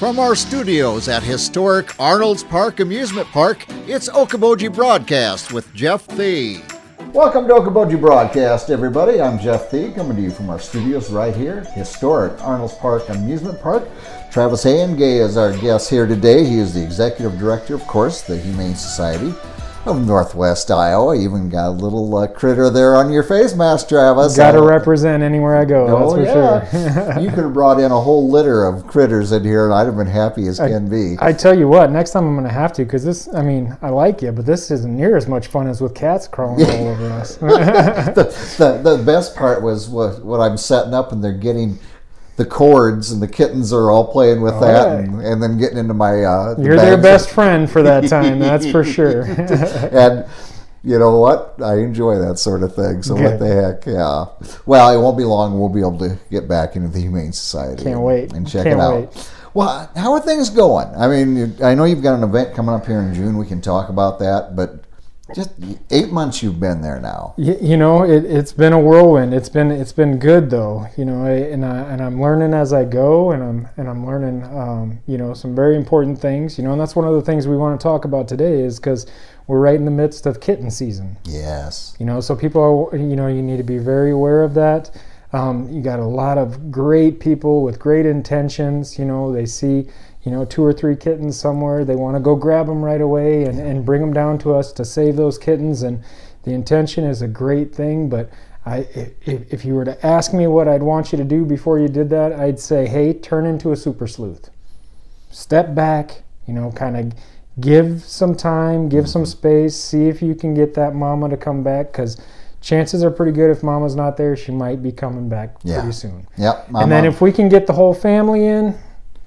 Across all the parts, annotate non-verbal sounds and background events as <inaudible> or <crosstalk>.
From our studios at historic Arnold's Park Amusement Park, it's Okoboji Broadcast with Jeff Thee. Welcome to Okoboji Broadcast, everybody. I'm Jeff Thee, coming to you from our studios right here, historic Arnold's Park Amusement Park. Travis Gay is our guest here today. He is the executive director, of course, the Humane Society of Northwest Iowa. even got a little uh, critter there on your face mask, Travis. Got to represent anywhere I go. Oh, that's for yeah. sure. you <laughs> could have brought in a whole litter of critters in here, and I'd have been happy as I, can be. I tell you what, next time I'm going to have to, because this, I mean, I like you, but this isn't near as much fun as with cats crawling all over us. <laughs> the, <laughs> the, the best part was what, what I'm setting up, and they're getting the cords and the kittens are all playing with all that right. and, and, then getting into my uh, you're their best friend for that <laughs> time that's for sure. <laughs> And you know what? I enjoy that sort of thing so Good. what the heck yeah. Well it won't be long. We'll be able to get back into the humane society can't and, wait. and check can't it out. wait. well how are things going? I mean i know you've got an event coming up here in june. We can talk about that but just eight months you've been there now. You, you know, it, has been a whirlwind. It's been it's been good though. You know, I, and I and I'm learning as I go, and I'm and I'm learning, um, you know, some very important things. You know, and that's one of the things we want to talk about today is because we're right in the midst of kitten season. Yes. You know, so people, are, you know, you need to be very aware of that. Um, you got a lot of great people with great intentions. You know, they see you know, two or three kittens somewhere. They want to go grab them right away and, and bring them down to us to save those kittens. And the intention is a great thing, but I, if, if you were to ask me what I'd want you to do before you did that, I'd say, hey, turn into a super sleuth. Step back, you know, kind of give some time, give some mm-hmm. space, see if you can get that mama to come back because chances are pretty good if mama's not there, she might be coming back yeah. pretty soon. Yep. and then if we can get the whole family in,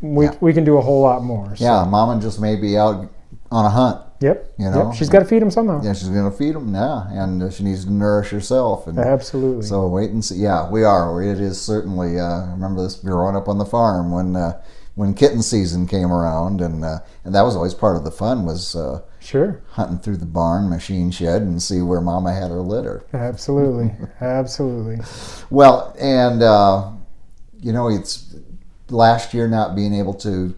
we, yeah. we can do a whole lot more. So. Yeah, mama just may be out on a hunt. Yep. You know, yep. she's got to feed them somehow. Yeah, she's going to feed them. Yeah, and she needs to nourish herself. And Absolutely. So wait and see. Yeah, we are. It is certainly. Uh, remember this growing up on the farm when uh, when kitten season came around, and uh, and that was always part of the fun was. Uh, sure. Hunting through the barn machine shed and see where Mama had her litter. Absolutely, <laughs> absolutely. Well, and uh, you know it's last year not being able to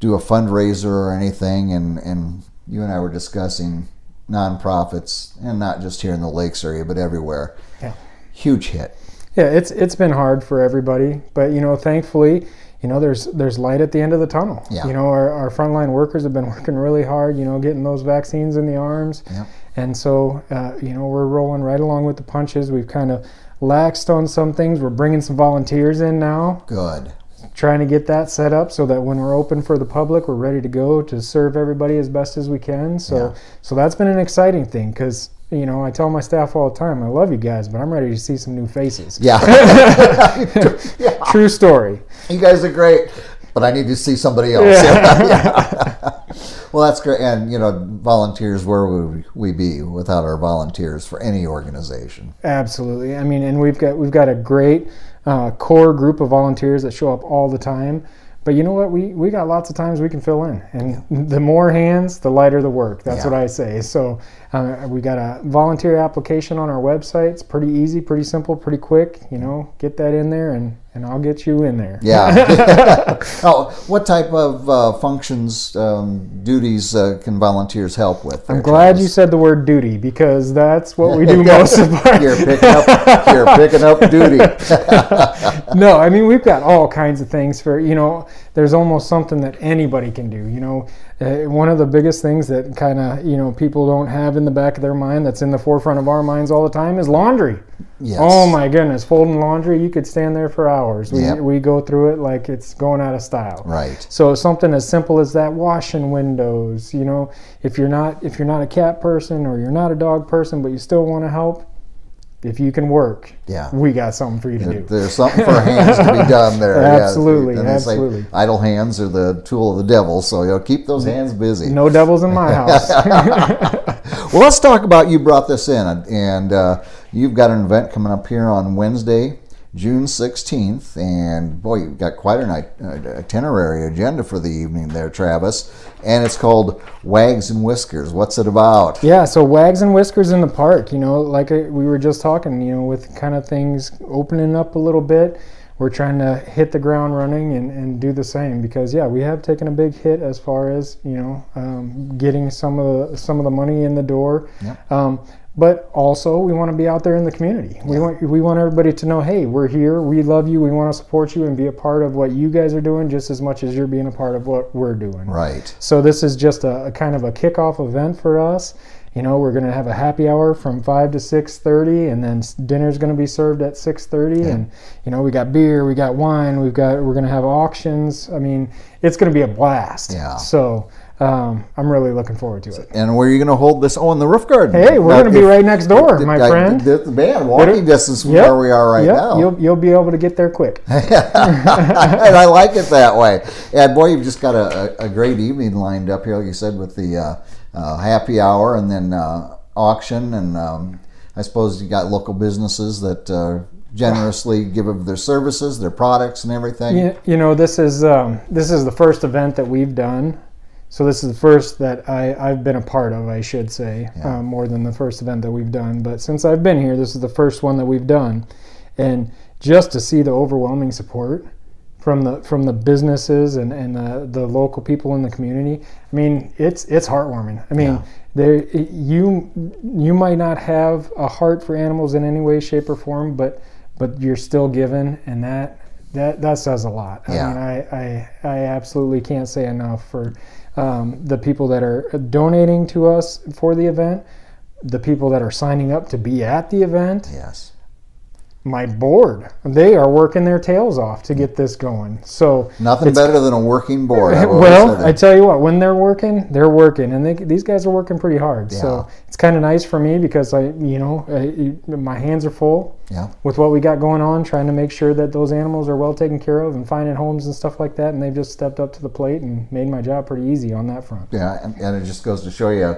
do a fundraiser or anything, and, and you and I were discussing nonprofits, and not just here in the Lakes area, but everywhere. Yeah. Huge hit. Yeah, it's it's been hard for everybody, but you know, thankfully, you know, there's there's light at the end of the tunnel. Yeah. You know, our, our frontline workers have been working really hard. You know, getting those vaccines in the arms, yeah. and so uh, you know we're rolling right along with the punches. We've kind of laxed on some things. We're bringing some volunteers in now. Good trying to get that set up so that when we're open for the public, we're ready to go to serve everybody as best as we can. So, yeah. so that's been an exciting thing because you know I tell my staff all the time, I love you guys, but I'm ready to see some new faces. Yeah, <laughs> yeah. true story. You guys are great, but I need to see somebody else. Yeah. <laughs> <laughs> well, that's great, and you know, volunteers. Where would we be without our volunteers for any organization? Absolutely. I mean, and we've got we've got a great uh, core group of volunteers that show up all the time. But you know what? We, we got lots of times we can fill in. And the more hands, the lighter the work. That's yeah. what I say. So uh, we got a volunteer application on our website. It's pretty easy, pretty simple, pretty quick. You know, get that in there and and I'll get you in there. Yeah. <laughs> <laughs> oh, what type of uh, functions, um, duties uh, can volunteers help with? I'm glad you said the word duty because that's what we do <laughs> most of our. you're picking up. You're picking up duty. no, I mean we've got all kinds of things for you know. There's almost something that anybody can do. You know, uh, one of the biggest things that kind of you know people don't have in the back of their mind that's in the forefront of our minds all the time is laundry. Yes. Oh my goodness, folding laundry, you could stand there for hours. We, yep. we go through it like it's going out of style. Right. So something as simple as that washing windows, you know, if you're not if you're not a cat person or you're not a dog person but you still want to help, if you can work, yeah, we got something for you to there, do. There's something for hands to be <laughs> done there. absolutely, yeah. absolutely. idle hands are the tool of the devil, so you know keep those hands busy. No devils in my <laughs> house. <laughs> well, let's talk about you brought this in, and uh, you've got an event coming up here on Wednesday, June 16th, and boy, you've got quite an itinerary agenda for the evening there, Travis. And it's called Wags and Whiskers. What's it about? Yeah, so Wags and Whiskers in the park, you know, like uh, we were just talking, you know, with kind of things opening up a little bit. We're trying to hit the ground running and, and do the same because yeah we have taken a big hit as far as you know um, getting some of the some of the money in the door Yep. um, but also we want to be out there in the community we want we want everybody to know hey we're here we love you we want to support you and be a part of what you guys are doing just as much as you're being a part of what we're doing Right. so this is just a, a kind of a kickoff event for us. You know, we're going to have a happy hour from five to six thirty, and then dinner's going to be served at six thirty. And you know, we got beer, we got wine, we've got we're going to have auctions. I mean, it's going to be a blast. Yeah. So um, I'm really looking forward to it. And where are you going to hold this? Oh, in the roof garden. Hey, we're going to be right next door, if- my I- friend. The, the man, walking distance from Yep. where we are right Yep, now. You'll you'll be able to get there quick. <laughs> and I like it that way. And boy, you've just got a, a, a great evening lined up here, like you said, with the uh, uh, happy hour and then uh, auction. And um, I suppose you got local businesses that uh, generously give of their services, their products, and everything. You, you know, this is um, this is the first event that we've done. So this is the first that I, I've been a part of, I should say, Yeah. uh, more than the first event that we've done. But since I've been here, this is the first one that we've done, and just to see the overwhelming support from the from the businesses and and the, the local people in the community, I mean, it's it's heartwarming. I mean, Yeah. there you you might not have a heart for animals in any way, shape, or form, but but you're still given, and that that that says a lot. Yeah. I mean, I, I I absolutely can't say enough for um, the people that are donating to us for the event, the people that are signing up to be at the event, Yes. My board. They are working their tails off to get this going. So Nothing better than a working board. <laughs> Well, I tell you what, when they're working, they're working, and they, these guys are working pretty hard. So it's kind of nice for me because I, you know, I, my hands are full yeah. with what we got going on, trying to make sure that those animals are well taken care of and finding homes and stuff like that. And they've just stepped up to the plate and made my job pretty easy on that front. Yeah, and, and it just goes to show you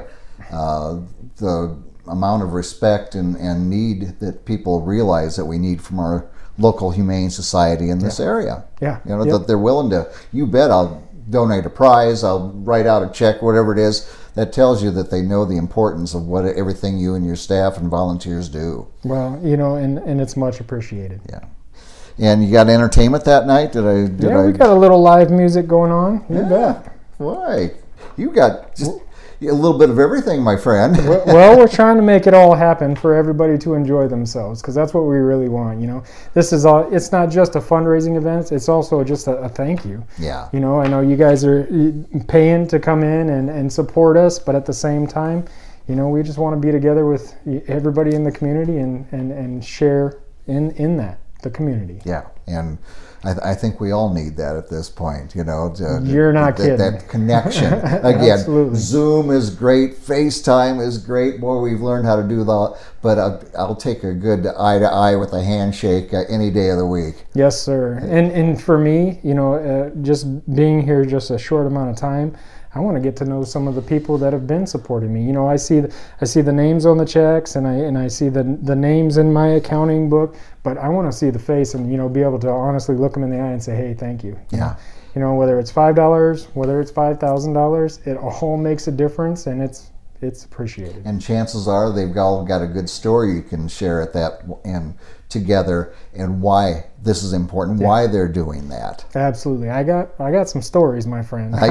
uh, the amount of respect and, and need that people realize that we need from our local humane society in this area. Yeah. You know, Yep. that they're willing to, you bet I'll donate a prize, I'll write out a check, whatever it is. That tells you that they know the importance of what everything you and your staff and volunteers do. Well, you know, and, and it's much appreciated. Yeah. And you got entertainment that night? Did I? Did yeah, I? we got a little live music going on. You bet. Why? You got just a little bit of everything, my friend. <laughs> well, we're trying to make it all happen for everybody to enjoy themselves because that's what we really want. You know, this is all. It's not just a fundraising event; it's also just a, a thank you. yeah. You know, I know you guys are paying to come in and, and support us, but at the same time, you know, we just want to be together with everybody in the community and, and, and share in, in that, the community. Yeah, and I, I think we all need that at this point. You know, to, You're not that, kidding. That connection <laughs> again. Absolutely. Zoom is great. FaceTime is great. Boy, we've learned how to do that. But I'll, I'll take a good eye to eye with a handshake uh, any day of the week. Yes, sir. And and for me, you know, uh, just being here just a short amount of time, I want to get to know some of the people that have been supporting me. You know, I see the, I see the names on the checks, and I and I see the the names in my accounting book, but I want to see the face and you know be able to honestly look them in the eye and say, hey, thank you. Yeah. you know whether it's five dollars, whether it's five thousand dollars, it all makes a difference, and it's it's appreciated. And chances are they've all got a good story you can share at that and together and why this is important, why they're doing that. Absolutely, I got I got some stories, my friend. <laughs> <laughs>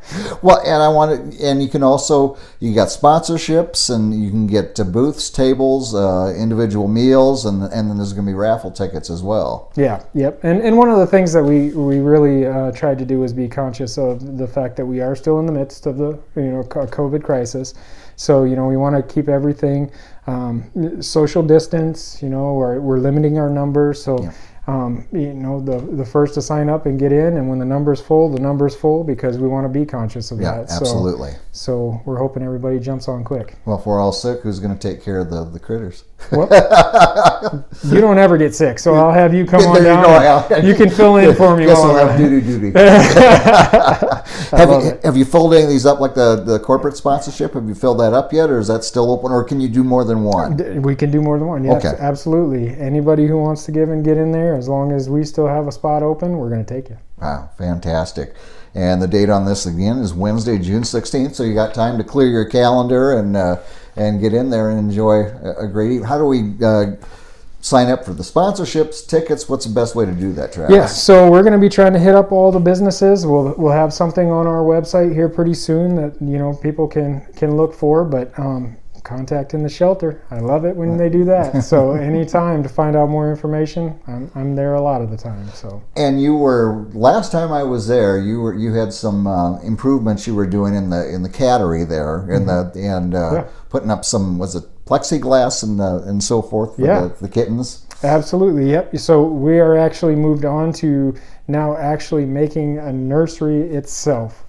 <laughs> Well, and I want to, and you can also you got sponsorships, and you can get to booths, tables, uh, individual meals, and and then there's going to be raffle tickets as well. Yeah, yep. And and one of the things that we we really uh, tried to do is be conscious of the fact that we are still in the midst of the you know COVID crisis. So you know we want to keep everything um, social distance. You know we're, we're limiting our numbers. So Yeah. um, you know the the first to sign up and get in, and when the number's full, the number's full because we want to be conscious of Yeah, that. absolutely. So, so we're hoping everybody jumps on quick. Well, if we're all sick, who's going to take care of the the critters? Well, <laughs> you don't ever get sick, so I'll have you come <laughs> on There you down. go, You can fill in for me. While I'll have duty duty. <laughs> Have you have you filled any of these up like the the corporate sponsorship? Have you filled that up yet, or is that still open, or can you do more than one? We can do more than one. Yes, Okay. absolutely. Anybody who wants to give and get in there, as long as we still have a spot open, we're going to take you. Wow, fantastic. And the date on this again is Wednesday, June 16th, so you got time to clear your calendar and uh, and get in there and enjoy a, great evening. How do we uh, sign up for the sponsorships, tickets, what's the best way to do that, Travis? Yeah, so we're going to be trying to hit up all the businesses. We'll we'll have something on our website here pretty soon that you know people can can look for. But um, contacting the shelter, I love it when they do that. <laughs> So anytime to find out more information, I'm, I'm there a lot of the time. So And you were last time I was there. You were you had some uh, improvements you were doing in the in the cattery there, in the and uh, Mm-hmm. Yeah. putting up some was it plexiglass and uh, and so forth for Yeah. the, the kittens. Absolutely, yep. So we are actually moved on to now actually making a nursery itself.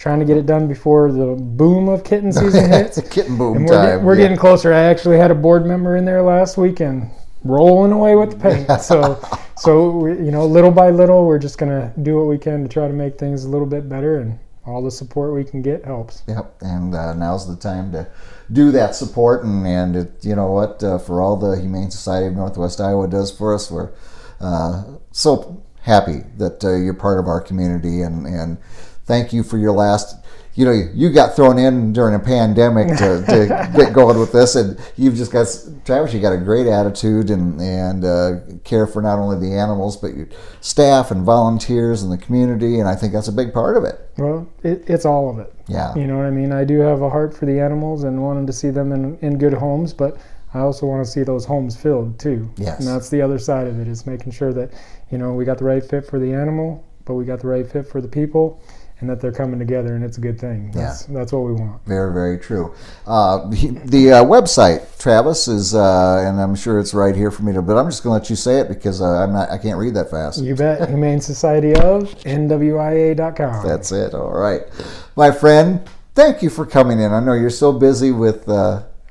Trying to get it done before the boom of kitten <laughs> season hits. It's kitten boom and we're, time. get- we're yeah. getting closer. I actually had a board member in there last weekend rolling away with the <laughs> paint. so, so we, you know, little by little, we're just gonna do what we can to try to make things a little bit better, and all the support we can get helps. Yep, and uh, now's the time to do that support, and and it, you know what, uh, for all the Humane Society of Northwest Iowa does for us, we're uh, so happy that uh, you're part of our community, and and thank you for your last. You know, you got thrown in during a pandemic to, to <laughs> get going with this, and you've just got Travis. You got a great attitude and and uh, care for not only the animals but your staff and volunteers and the community, and I think that's a big part of it. Well, it, it's all of it. Yeah. You know what I mean? I do have a heart for the animals and wanting to see them in, in good homes, but I also want to see those homes filled too. Yes. And that's the other side of it is making sure that, you know, we got the right fit for the animal, but we got the right fit for the people and that they're coming together and it's a good thing. That's that's what we want. Very, very true. Uh, the uh, website, Travis, is, uh, and I'm sure it's right here for me to, but I'm just going to let you say it because uh, I'm not, I can't read that fast. You bet. Humane Society of NWIA.com. That's it. All right, my friend. Thank you for coming in. I know you're so busy with.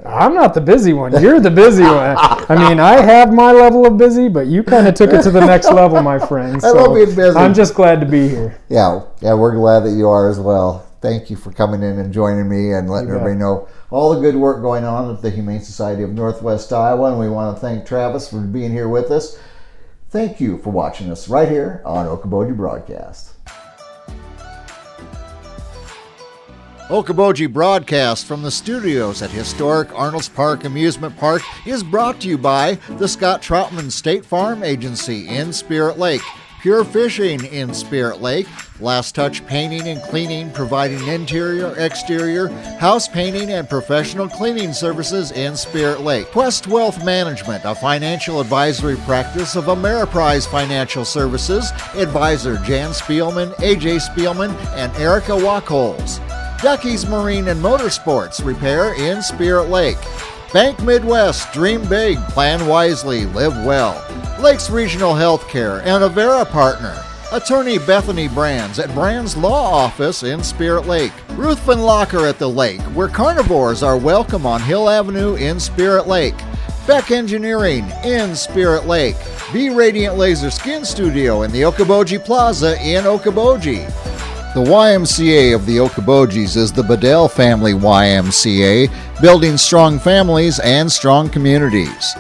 I'm not the busy one. You're the busy <laughs> one. I mean, I have my level of busy, but you kind of took it to the next level, my friend. <laughs> I love being busy. I'm just glad to be here. yeah, yeah, we're glad that you are as well. Thank you for coming in and joining me and letting everybody know all the good work going on at the Humane Society of Northwest Iowa. And we want to thank Travis for being here with us. Thank you for watching us right here on Okoboji Broadcast. Okoboji Broadcast from the studios at historic Arnold's Park Amusement Park is brought to you by the Scott Troutman State Farm Agency in Spirit Lake, Pure Fishing in Spirit Lake, Last Touch Painting and Cleaning providing interior, exterior, house painting, and professional cleaning services in Spirit Lake, Quest Wealth Management, a financial advisory practice of Ameriprise Financial Services, advisor Jan Spielman, AJ Spielman, and Erica Wachholz. Ducky's Marine and Motorsports Repair in Spirit Lake. Bank Midwest, dream big, plan wisely, live well. Lakes Regional Healthcare and Avera Partner. Attorney Bethany Brands at Brands Law Office in Spirit Lake. Ruthven Locker at the lake, where carnivores are welcome on Hill Avenue in Spirit Lake. Beck Engineering in Spirit Lake. B Radiant Laser Skin Studio in the Okoboji Plaza in Okoboji. The YMCA of the Okobojis is the Bedell Family YMCA, building strong families and strong communities.